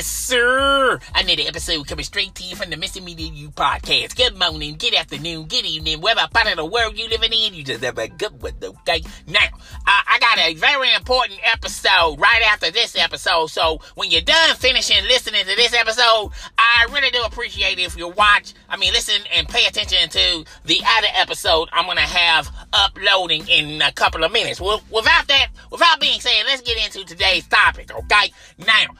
Yes, sir. Another episode coming straight to you from the Messy Media U podcast. Good morning, good afternoon, good evening, whatever part of the world you living in. You just have a good one, okay? Now, uh, I got a very important episode right after this episode. So when you're done finishing listening to this episode, I really do appreciate if you watch, I mean, listen and pay attention to the other episode I'm to have uploading in a couple of minutes. Well, without that, without being said, let's get into today's topic, okay? Now,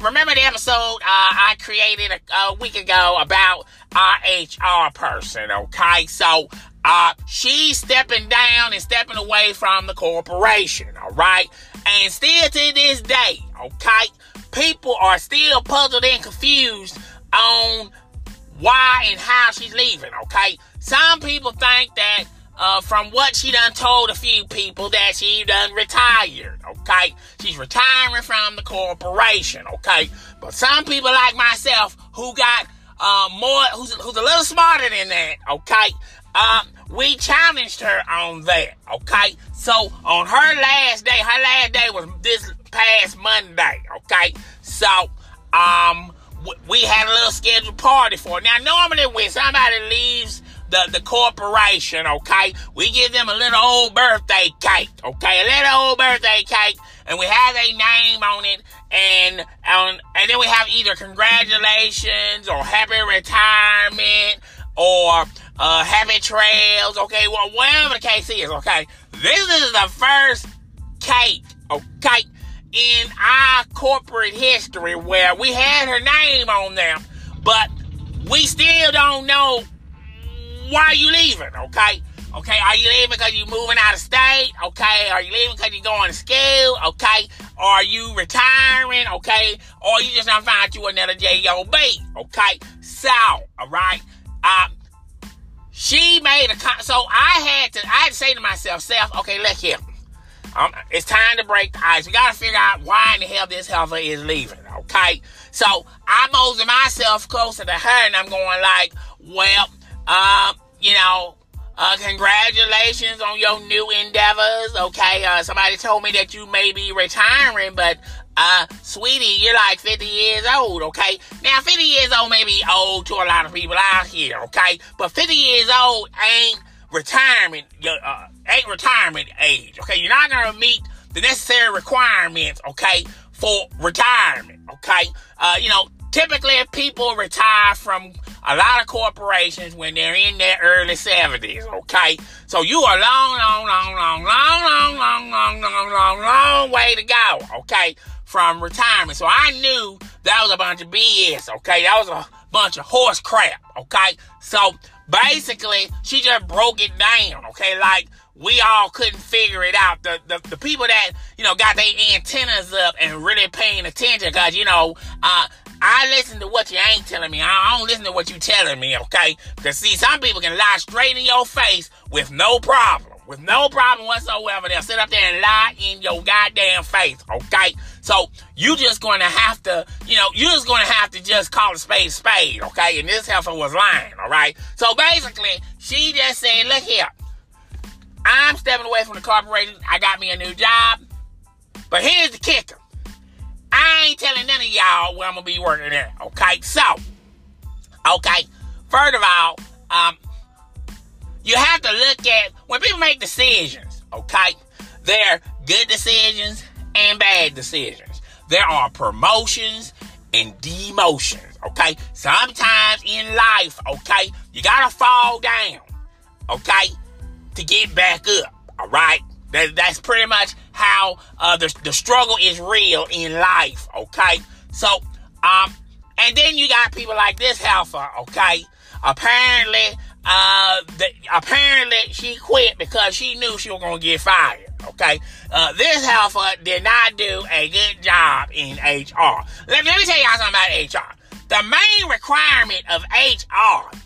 remember the episode uh, I created a, a, week ago about our HR person, okay? So, uh, she's stepping down and stepping away from the corporation, all right? And still to this day, okay, people are still puzzled and confused on why and how she's leaving, okay? Some people think that uh, from what she done told a few people that she done retired, okay? She's retiring from the corporation, okay? But some people like myself who got uh, more, who's, who's a little smarter than that, okay? Um, we challenged her on that, okay? So on her last day, her last day was this past Monday, okay? So, um, we had a little scheduled party for her. Now, normally when somebody leaves the, the corporation, okay? We give them a little old birthday cake, okay? A little old birthday cake, and we have a name on it, and um, and then we have either congratulations or happy retirement or uh, happy trails, okay? Well, whatever the case is, okay? This is the first cake, okay? In our corporate history where we had her name on there, but we still don't know why are you leaving? Okay. Okay, are you leaving because you're moving out of state? Okay, are you leaving because you're going to school? Okay, are you retiring? Okay, or you just not find you another job? Okay, so all right, um, she made a con- so I had to I had to say to myself, self, okay, look here, um, it's time to break the ice. We got to figure out why in the hell this heifer is leaving. Okay, so I'm holding myself closer to her, and I'm going like, well um, you know, uh, congratulations on your new endeavors. Okay, uh, somebody told me that you may be retiring, but uh, sweetie, you're like 50 years old, okay? Now, 50 years old may be old to a lot of people out here, okay? But 50 years old ain't retirement, uh, ain't retirement age, okay? You're not gonna meet the necessary requirements, okay, for retirement, okay? Uh, you know, typically people retire from a lot of corporations when they're in their early 70s, okay? So you are long, long, long, long, long, long, long, long, long, long, long way to go, okay? From retirement. So I knew that was a bunch of BS, okay? That was a bunch of horse crap, okay? So basically, she just broke it down, okay? Like, we all couldn't figure it out. The, the, the people that, you know, got their antennas up and really paying attention, cause, you know, uh, I listen to what you ain't telling me. I don't listen to what you telling me, okay? Because see, some people can lie straight in your face with no problem. With no problem whatsoever. They'll sit up there and lie in your goddamn face, okay? So you just gonna have to, you know, you're just gonna have to just call a spade spade, okay? And this heifer was lying, alright? So basically, she just said, look here, I'm stepping away from the corporation. I got me a new job. But here's the kicker. Ain't telling none of y'all where I'm gonna be working at. Okay, so okay. First of all, um, you have to look at when people make decisions. Okay, they're good decisions and bad decisions. There are promotions and demotions. Okay, sometimes in life, okay, you gotta fall down. Okay, to get back up. All right. That, that's pretty much how uh, the, the struggle is real in life, okay? So, um, and then you got people like this heifer, okay? Apparently, uh, the, apparently she quit because she knew she was gonna get fired, okay? Uh, this heifer did not do a good job in HR. Let, let me tell y'all something about HR. The main requirement of HR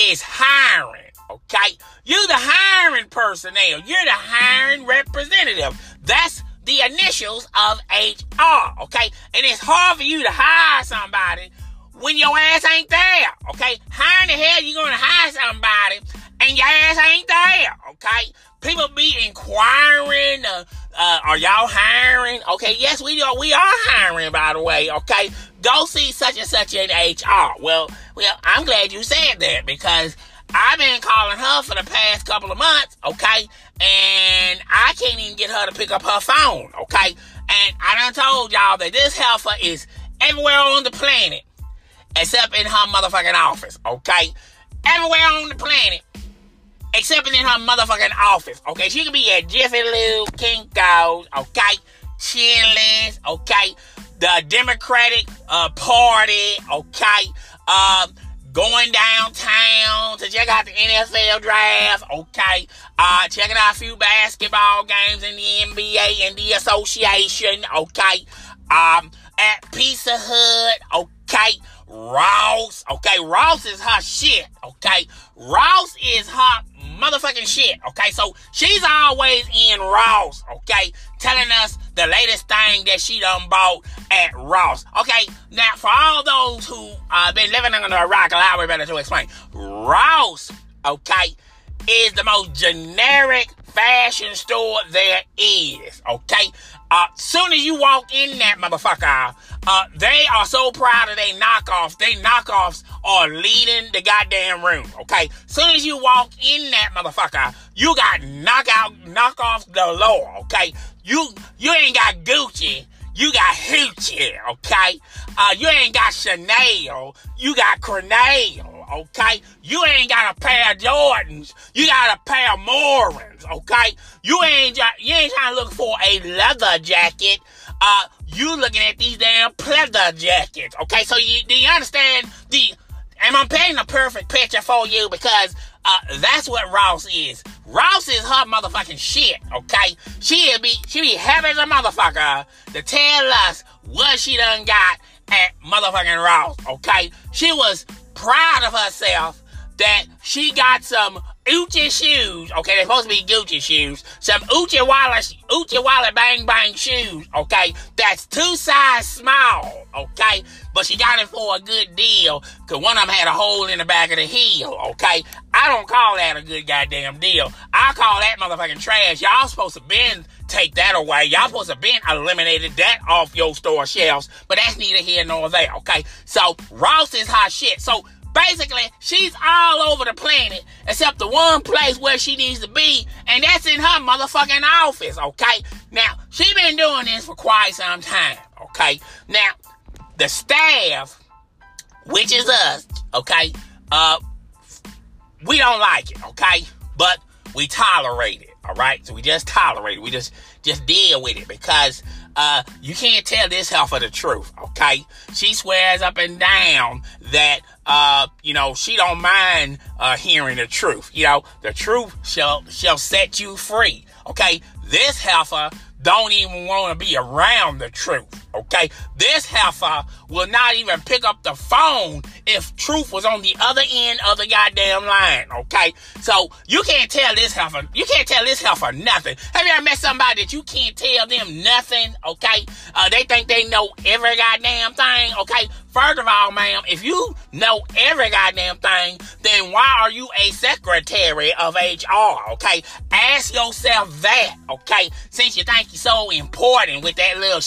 is hiring. Okay? You're the hiring personnel. You're the hiring representative. That's the initials of HR. Okay? And it's hard for you to hire somebody when your ass ain't there. Okay? How in the hell you gonna hire somebody and your ass ain't there? Okay? People be inquiring, uh, uh, are y'all hiring? Okay, yes, we are. We are hiring, by the way. Okay, go see such and such in HR. Well, well, I'm glad you said that because I've been calling her for the past couple of months. Okay, and I can't even get her to pick up her phone. Okay, and I done told y'all that this heifer is everywhere on the planet except in her motherfucking office. Okay, everywhere on the planet except in her motherfucking office. Okay, she can be at Jiffy Lube, Kinko's, okay, Chili's, okay, the Democratic uh, Party, okay, um, going downtown to check out the NFL draft, okay, uh, checking out a few basketball games in the NBA and the association, okay, um, at Pizza Hut, okay, Ross, okay, Ross is her shit, okay, Ross is her motherfucking shit, okay? So she's always in Ross, okay? Telling us the latest thing that she done bought at Ross. Okay, now for all those who uh been living under a rock, allow me better to explain. Ross, okay, is the most generic fashion store there is, okay? Uh, soon as you walk in that motherfucker, uh, they are so proud of their knockoffs. They knockoffs are leading the goddamn room. Okay, soon as you walk in that motherfucker, you got knockout knockoffs galore. Okay, you you ain't got Gucci. You got Hoochie, okay? Uh, you ain't got Chanel. You got Crenale okay? You ain't got a pair of Jordans. You got a pair of Morons, okay? You ain't you ain't trying to look for a leather jacket. Uh, you looking at these damn pleather jackets, okay? So you do you understand the? And I'm painting a perfect picture for you because uh, that's what Ross is. Ross is her motherfucking shit, okay? She'll be she be happy as a motherfucker to tell us what she done got at motherfucking Ross, okay? She was proud of herself that she got some Uchi shoes. Okay, they're supposed to be Gucci shoes. Some Uchi Walla, Uchi Walla Bang Bang shoes. Okay, that's two size small. Okay, but she got it for a good deal because one of them had a hole in the back of the heel. Okay, I don't call that a good goddamn deal. I call that motherfucking trash. Y'all supposed to been take that away. Y'all supposed to been eliminated that off your store shelves. But that's neither here nor there. Okay, so Ross is hot shit. So Basically, she's all over the planet except the one place where she needs to be, and that's in her motherfucking office, okay? Now, she been doing this for quite some time, okay? Now, the staff, which is us, okay, uh, we don't like it, okay? But we tolerate it, all right? So we just tolerate it. We just just deal with it because uh, you can't tell this heifer the truth, okay? She swears up and down that, uh, you know, she don't mind, uh, hearing the truth. You know, the truth shall, shall set you free, okay? This heifer don't even want to be around the truth. Okay, this heifer will not even pick up the phone if truth was on the other end of the goddamn line. Okay, so you can't tell this heifer, you can't tell this heifer nothing. Have you ever met somebody that you can't tell them nothing? Okay, uh, they think they know every goddamn thing. Okay, First of all, ma'am, if you know every goddamn thing, then why are you a secretary of HR? Okay, ask yourself that. Okay, since you think you're so important with that little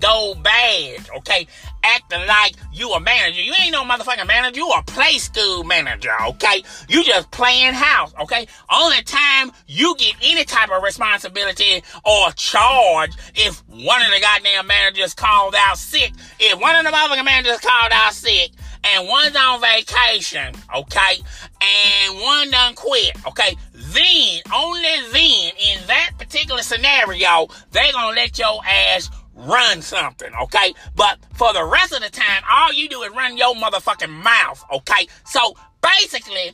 gold badge. Okay, acting like you a manager. You ain't no motherfucking manager. You a play school manager, okay? You just playing house, okay? Only time you get any type of responsibility or charge if one of the goddamn managers called out sick. If one of the motherfucking managers called out sick and one's on vacation, okay? And one done quit, okay? Then, only then, in that particular scenario, they gonna let your ass run something, okay? But for the rest of the time, all you do is run your motherfucking mouth, okay? So basically,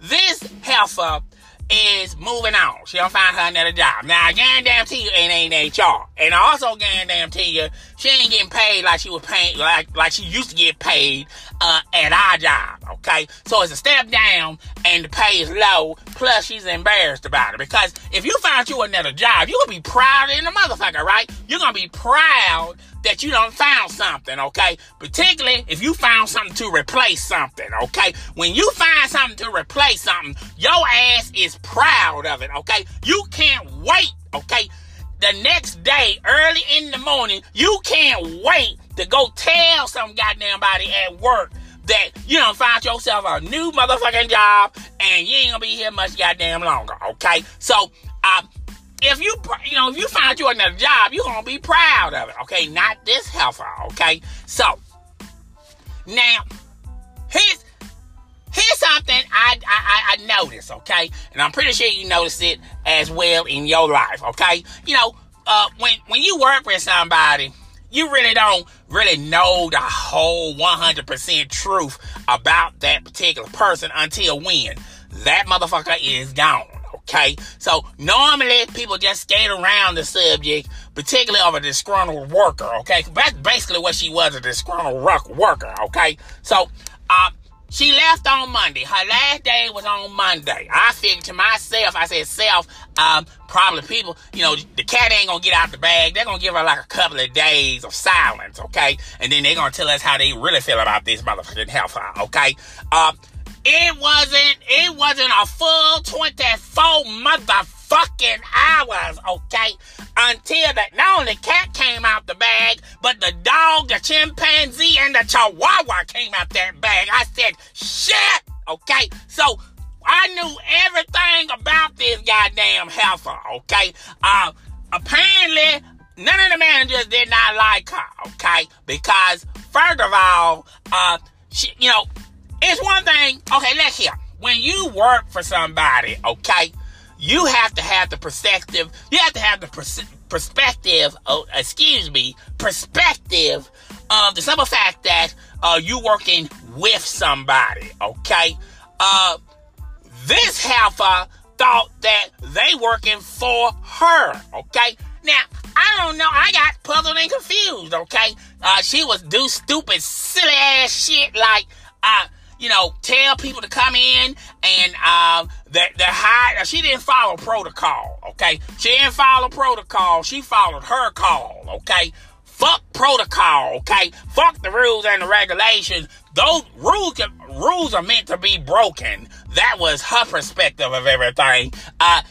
this heifer is moving on. She don't find her another job. Now, I guarantee you it ain't HR. And I also guarantee you she ain't getting paid like she was paying, like, like she used to get paid, uh, at our job. Okay. So it's a step down and the pay is low. Plus she's embarrassed about it because if you find you another job, you're going to be proud in the motherfucker, right? You're to be proud that you don't found something, okay? Particularly if you found something to replace something, okay? When you find something to replace something, your ass is proud of it, okay? You can't wait, okay? the next day, early in the morning, you can't wait to go tell some goddamn body at work that you don't find yourself a new motherfucking job and you ain't gonna be here much goddamn longer, okay? So, uh, if you, you know, if you find you another job, you're gonna be proud of it, okay? Not this heifer, okay? So, now, here's, here's something I, I, I noticed, okay? And I'm pretty sure you noticed it as well in your life, okay? You know, uh, when, when you work with somebody, you really don't really know the whole 100% truth about that particular person until when that motherfucker is gone. Okay, so normally people just skate around the subject, particularly of a disgruntled worker. Okay, that's basically what she was—a disgruntled worker. Okay, so uh, she left on Monday. Her last day was on Monday. I figured to myself, I said, self, um, probably people, you know, the cat ain't gonna get out the bag. They're gonna give her like a couple of days of silence, okay? And then they're gonna tell us how they really feel about this motherfucking hellfire, okay? Uh, it wasn't, it wasn't a full 24 motherfucking hours, okay? Until that, not only cat came out the bag, but the dog, the chimpanzee, and the chihuahua came out that bag. I said, shit, okay? So, I knew everything about this goddamn heifer, okay? Uh, apparently, none of the managers did not like her, okay? Because, first of all, uh, she, you know, it's one thing, okay, let's hear. When you work for somebody, okay, you have to have the perspective, you have to have the pers- perspective, oh, excuse me, perspective of the simple fact that uh, you working with somebody, okay? Uh, this heifer thought that they working for her, okay? Now, I don't know. I got puzzled and confused, okay? Uh, she was do stupid, silly ass shit like, uh, you know, tell people to come in and um, that they hide. She didn't follow protocol. Okay, she didn't follow protocol. She followed her call. Okay, fuck protocol. Okay, fuck the rules and the regulations. Those rules rules are meant to be broken. That was her perspective of everything. Uh,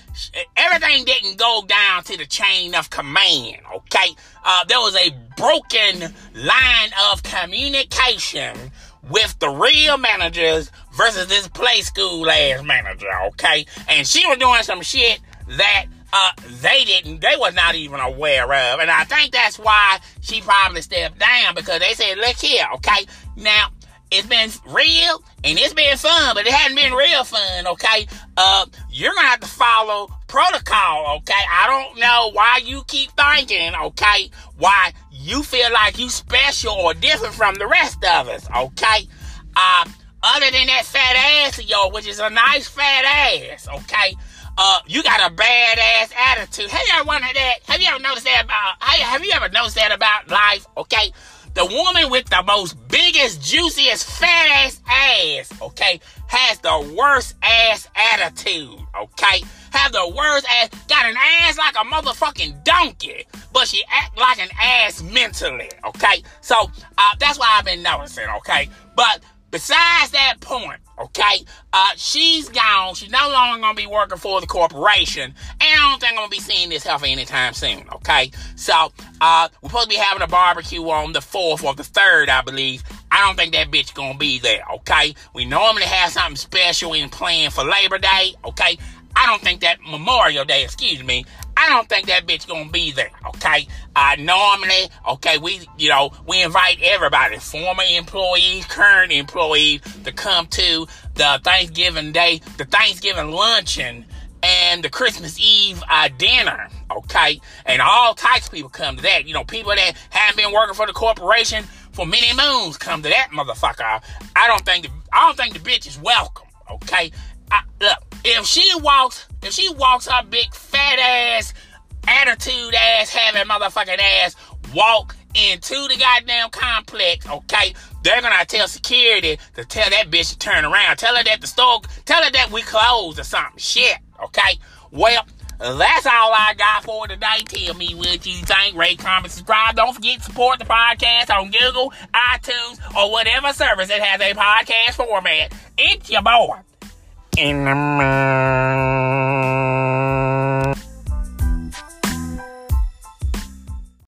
everything didn't go down to the chain of command. Okay, uh, there was a broken line of communication with the real managers versus this play school ass manager, okay? And she was doing some shit that uh, they didn't, they was not even aware of. And I think that's why she probably stepped down because they said, look here, okay? Now, it's been real and it's been fun, but it hasn't been real fun, okay? Uh, you're gonna have to follow protocol, okay? I don't know why you keep thinking, okay, why you feel like you special or different from the rest of us, okay? Uh, other than that fat ass of yours, which is a nice fat ass, okay? Uh, you got a badass attitude. Have you ever wondered that? Have you ever noticed that about? Have you ever noticed that about life? Okay, the woman with the most biggest, juiciest, fat ass ass, okay, has the worst ass attitude, okay? Have the worst ass, got an ass like a motherfucking donkey, but she act like an ass mentally, okay? So, uh, that's why I've been noticing, okay? But besides that point, okay, uh, she's gone. She's no longer gonna be working for the corporation, and I don't think I'm gonna be seeing this heifer anytime soon, okay? So, uh, we're supposed to be having a barbecue on the 4th or the 3rd, I believe. I don't think that bitch gonna be there, okay? We normally have something special in plan for Labor Day, okay? I don't think that Memorial Day, excuse me, I don't think that bitch gonna be there, okay? Uh, normally, okay, we, you know, we invite everybody, former employees, current employees, to come to the Thanksgiving Day, the Thanksgiving luncheon, and the Christmas Eve uh, dinner, okay? And all types of people come to that. You know, people that haven't been working for the corporation for many moons come to that motherfucker. I don't think the, I don't think the bitch is welcome, okay? I, look, if she walks, if she walks her big fat ass, attitude ass, having motherfucking ass walk into the goddamn complex, okay? They're gonna tell security to tell that bitch to turn around. Tell her that the store, tell her that we closed or something. Shit, okay? Well, that's all I got for today. Tell me what you think. Rate, comment, subscribe. Don't forget to support the podcast on Google, iTunes, or whatever service that has a podcast format. It's your boy in the moon.